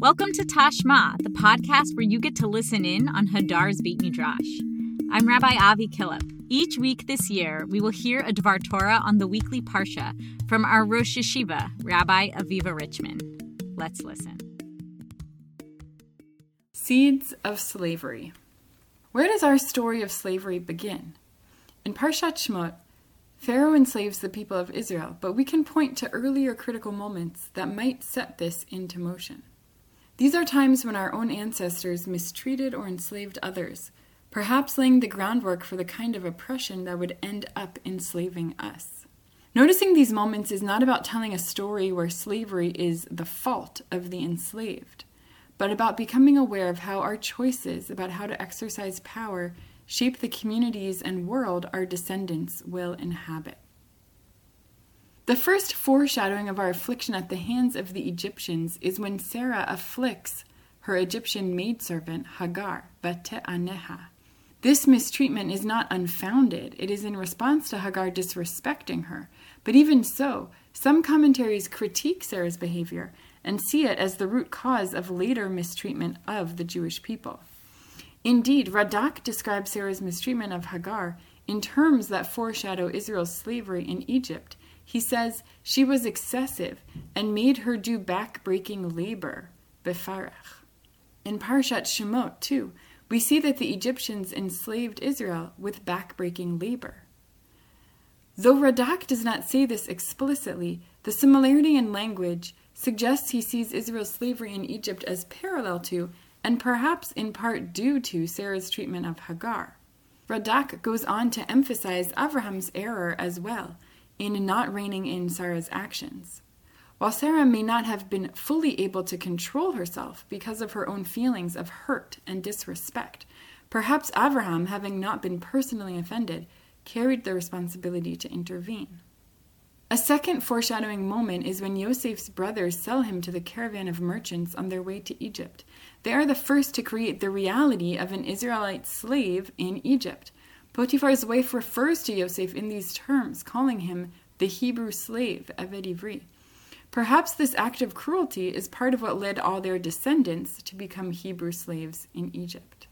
Welcome to Tashma, the podcast where you get to listen in on Hadar's Beit Midrash. I'm Rabbi Avi Killip. Each week this year, we will hear a Dvar Torah on the weekly Parsha from our Rosh Yeshiva, Rabbi Aviva Richman. Let's listen. Seeds of Slavery. Where does our story of slavery begin? In Parshat Shemot, Pharaoh enslaves the people of Israel, but we can point to earlier critical moments that might set this into motion. These are times when our own ancestors mistreated or enslaved others, perhaps laying the groundwork for the kind of oppression that would end up enslaving us. Noticing these moments is not about telling a story where slavery is the fault of the enslaved, but about becoming aware of how our choices about how to exercise power shape the communities and world our descendants will inhabit. The first foreshadowing of our affliction at the hands of the Egyptians is when Sarah afflicts her Egyptian maidservant Hagar, Aneha. This mistreatment is not unfounded. It is in response to Hagar disrespecting her. But even so, some commentaries critique Sarah's behavior and see it as the root cause of later mistreatment of the Jewish people. Indeed, Radak describes Sarah's mistreatment of Hagar in terms that foreshadow Israel's slavery in Egypt he says she was excessive and made her do back-breaking labor, befarach. In Parshat Shemot, too, we see that the Egyptians enslaved Israel with back-breaking labor. Though Radak does not say this explicitly, the similarity in language suggests he sees Israel's slavery in Egypt as parallel to, and perhaps in part due to, Sarah's treatment of Hagar. Radak goes on to emphasize Avraham's error as well, in not reining in Sarah's actions. While Sarah may not have been fully able to control herself because of her own feelings of hurt and disrespect, perhaps Abraham, having not been personally offended, carried the responsibility to intervene. A second foreshadowing moment is when Yosef's brothers sell him to the caravan of merchants on their way to Egypt. They are the first to create the reality of an Israelite slave in Egypt, Potiphar's wife refers to Yosef in these terms, calling him the Hebrew slave, Eved Ivri. Perhaps this act of cruelty is part of what led all their descendants to become Hebrew slaves in Egypt.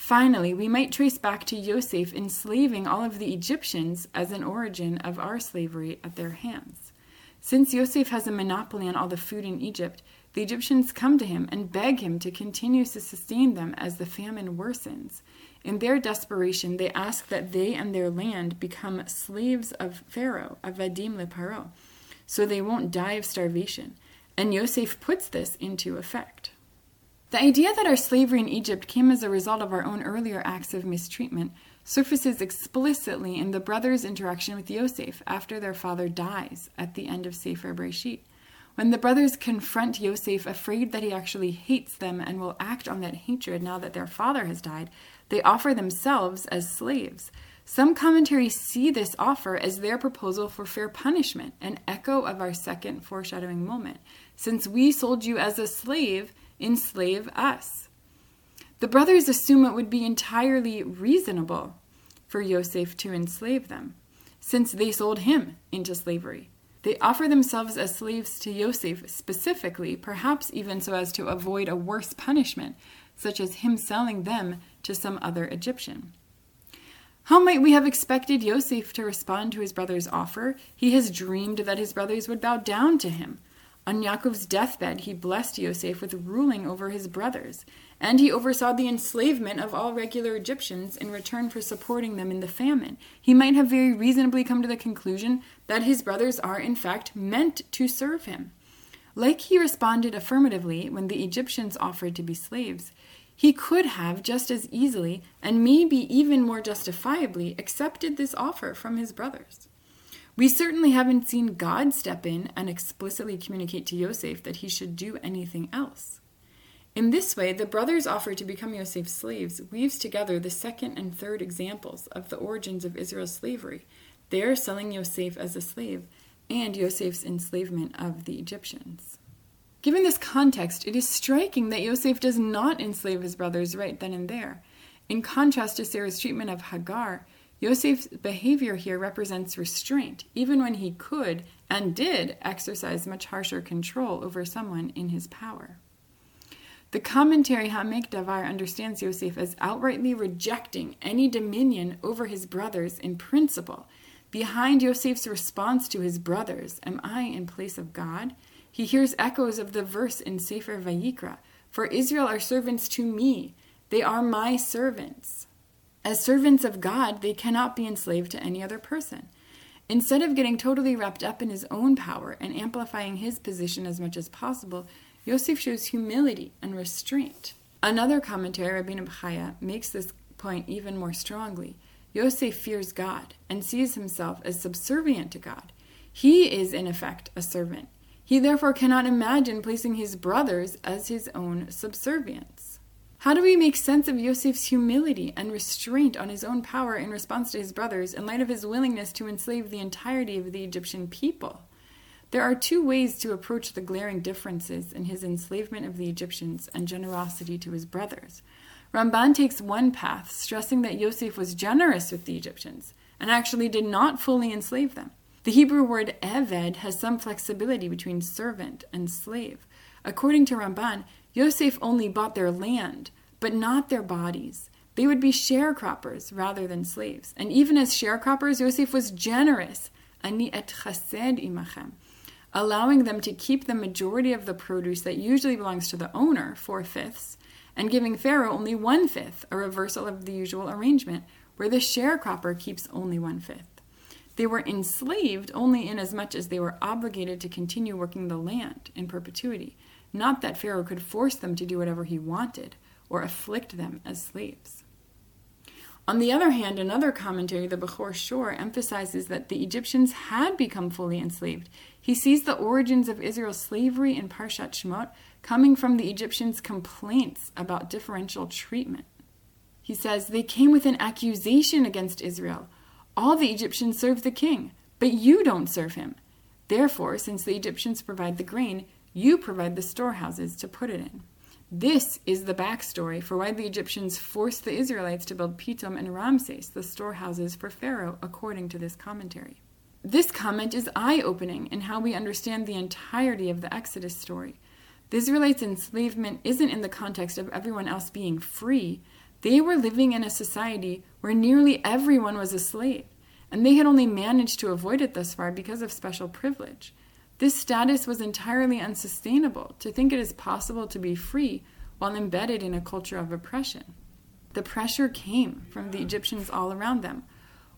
Finally, we might trace back to Yosef enslaving all of the Egyptians as an origin of our slavery at their hands. Since Yosef has a monopoly on all the food in Egypt, the Egyptians come to him and beg him to continue to sustain them as the famine worsens. In their desperation, they ask that they and their land become slaves of Pharaoh, Avadim le Paro, so they won't die of starvation. And Yosef puts this into effect. The idea that our slavery in Egypt came as a result of our own earlier acts of mistreatment surfaces explicitly in the brothers' interaction with Yosef after their father dies at the end of Sefer Breshit. When the brothers confront Yosef, afraid that he actually hates them and will act on that hatred now that their father has died, they offer themselves as slaves. Some commentaries see this offer as their proposal for fair punishment, an echo of our second foreshadowing moment. Since we sold you as a slave, enslave us. The brothers assume it would be entirely reasonable for Yosef to enslave them, since they sold him into slavery. They offer themselves as slaves to Yosef specifically, perhaps even so as to avoid a worse punishment, such as him selling them to some other Egyptian. How might we have expected Yosef to respond to his brother's offer? He has dreamed that his brothers would bow down to him. On Yaakov's deathbed, he blessed Yosef with ruling over his brothers, and he oversaw the enslavement of all regular Egyptians in return for supporting them in the famine. He might have very reasonably come to the conclusion that his brothers are, in fact, meant to serve him. Like he responded affirmatively when the Egyptians offered to be slaves, he could have just as easily, and maybe even more justifiably, accepted this offer from his brothers. We certainly haven't seen God step in and explicitly communicate to Yosef that he should do anything else. In this way, the brothers' offer to become Yosef's slaves weaves together the second and third examples of the origins of Israel's slavery, their selling Yosef as a slave, and Yosef's enslavement of the Egyptians. Given this context, it is striking that Yosef does not enslave his brothers right then and there. In contrast to Sarah's treatment of Hagar, Yosef's behavior here represents restraint, even when he could and did exercise much harsher control over someone in his power. The commentary Ha'amek Davar understands Yosef as outrightly rejecting any dominion over his brothers in principle. Behind Yosef's response to his brothers, Am I in place of God? He hears echoes of the verse in Sefer Vayikra For Israel are servants to me, they are my servants. As servants of God, they cannot be enslaved to any other person. Instead of getting totally wrapped up in his own power and amplifying his position as much as possible, Yosef shows humility and restraint. Another commentary, Rabbeinu Bechaya, makes this point even more strongly. Yosef fears God and sees himself as subservient to God. He is, in effect, a servant. He therefore cannot imagine placing his brothers as his own subservients. How do we make sense of Yosef's humility and restraint on his own power in response to his brothers in light of his willingness to enslave the entirety of the Egyptian people? There are two ways to approach the glaring differences in his enslavement of the Egyptians and generosity to his brothers. Ramban takes one path, stressing that Yosef was generous with the Egyptians and actually did not fully enslave them. The Hebrew word eved has some flexibility between servant and slave. According to Ramban, Yosef only bought their land, but not their bodies. They would be sharecroppers rather than slaves. And even as sharecroppers, Yosef was generous, ani et chesed imachem, allowing them to keep the majority of the produce that usually belongs to the owner, four fifths, and giving Pharaoh only one fifth, a reversal of the usual arrangement, where the sharecropper keeps only one fifth. They were enslaved only inasmuch as they were obligated to continue working the land in perpetuity, not that Pharaoh could force them to do whatever he wanted or afflict them as slaves. On the other hand, another commentary, the Bechor Shor, emphasizes that the Egyptians had become fully enslaved. He sees the origins of Israel's slavery in Parshat Shemot coming from the Egyptians' complaints about differential treatment. He says, They came with an accusation against Israel all the Egyptians serve the king, but you don't serve him. Therefore, since the Egyptians provide the grain, you provide the storehouses to put it in. This is the backstory for why the Egyptians forced the Israelites to build Pitom and Ramses, the storehouses for Pharaoh, according to this commentary. This comment is eye opening in how we understand the entirety of the Exodus story. The Israelites' enslavement isn't in the context of everyone else being free, they were living in a society where nearly everyone was a slave, and they had only managed to avoid it thus far because of special privilege. This status was entirely unsustainable. To think it is possible to be free while embedded in a culture of oppression. The pressure came from the Egyptians all around them.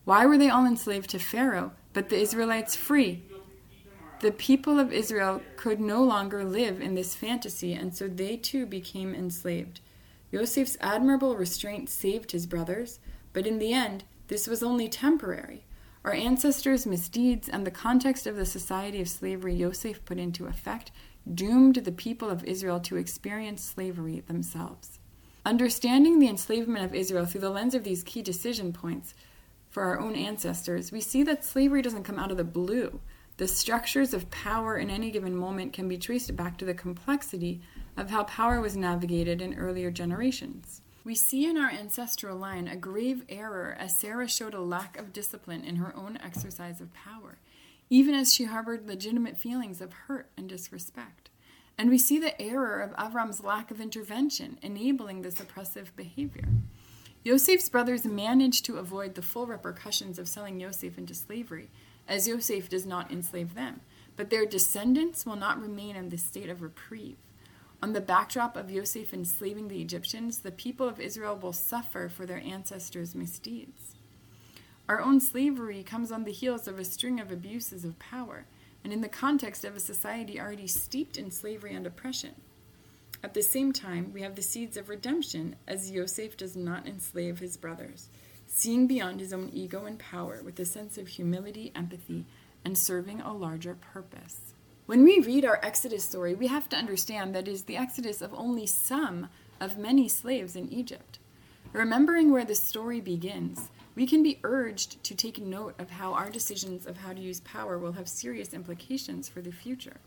Why were they all enslaved to Pharaoh, but the Israelites free? The people of Israel could no longer live in this fantasy, and so they too became enslaved. Yosef's admirable restraint saved his brothers, but in the end, this was only temporary. Our ancestors' misdeeds and the context of the society of slavery Yosef put into effect doomed the people of Israel to experience slavery themselves. Understanding the enslavement of Israel through the lens of these key decision points for our own ancestors, we see that slavery doesn't come out of the blue. The structures of power in any given moment can be traced back to the complexity of how power was navigated in earlier generations. We see in our ancestral line a grave error as Sarah showed a lack of discipline in her own exercise of power, even as she harbored legitimate feelings of hurt and disrespect. And we see the error of Avram's lack of intervention, enabling this oppressive behavior. Yosef's brothers managed to avoid the full repercussions of selling Yosef into slavery, as Yosef does not enslave them, but their descendants will not remain in this state of reprieve. On the backdrop of Yosef enslaving the Egyptians, the people of Israel will suffer for their ancestors' misdeeds. Our own slavery comes on the heels of a string of abuses of power, and in the context of a society already steeped in slavery and oppression. At the same time, we have the seeds of redemption as Yosef does not enslave his brothers, seeing beyond his own ego and power with a sense of humility, empathy, and serving a larger purpose. When we read our Exodus story, we have to understand that it is the exodus of only some of many slaves in Egypt. Remembering where the story begins, we can be urged to take note of how our decisions of how to use power will have serious implications for the future.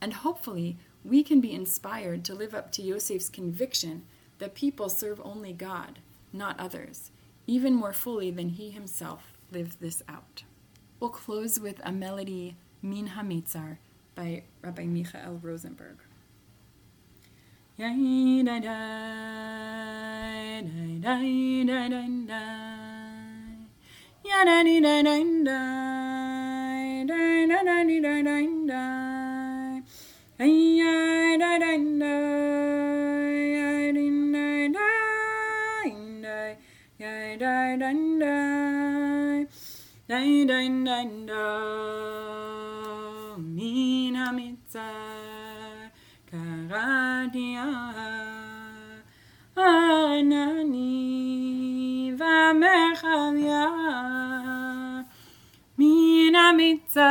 And hopefully, we can be inspired to live up to Yosef's conviction that people serve only God, not others, even more fully than he himself lived this out. We'll close with a melody, Min HaMitzar, by Rabbi Michael Rosenberg. Ya, da, da, da. Da, da, da, da. Mina mitza. Karadia Anani Mina Mitza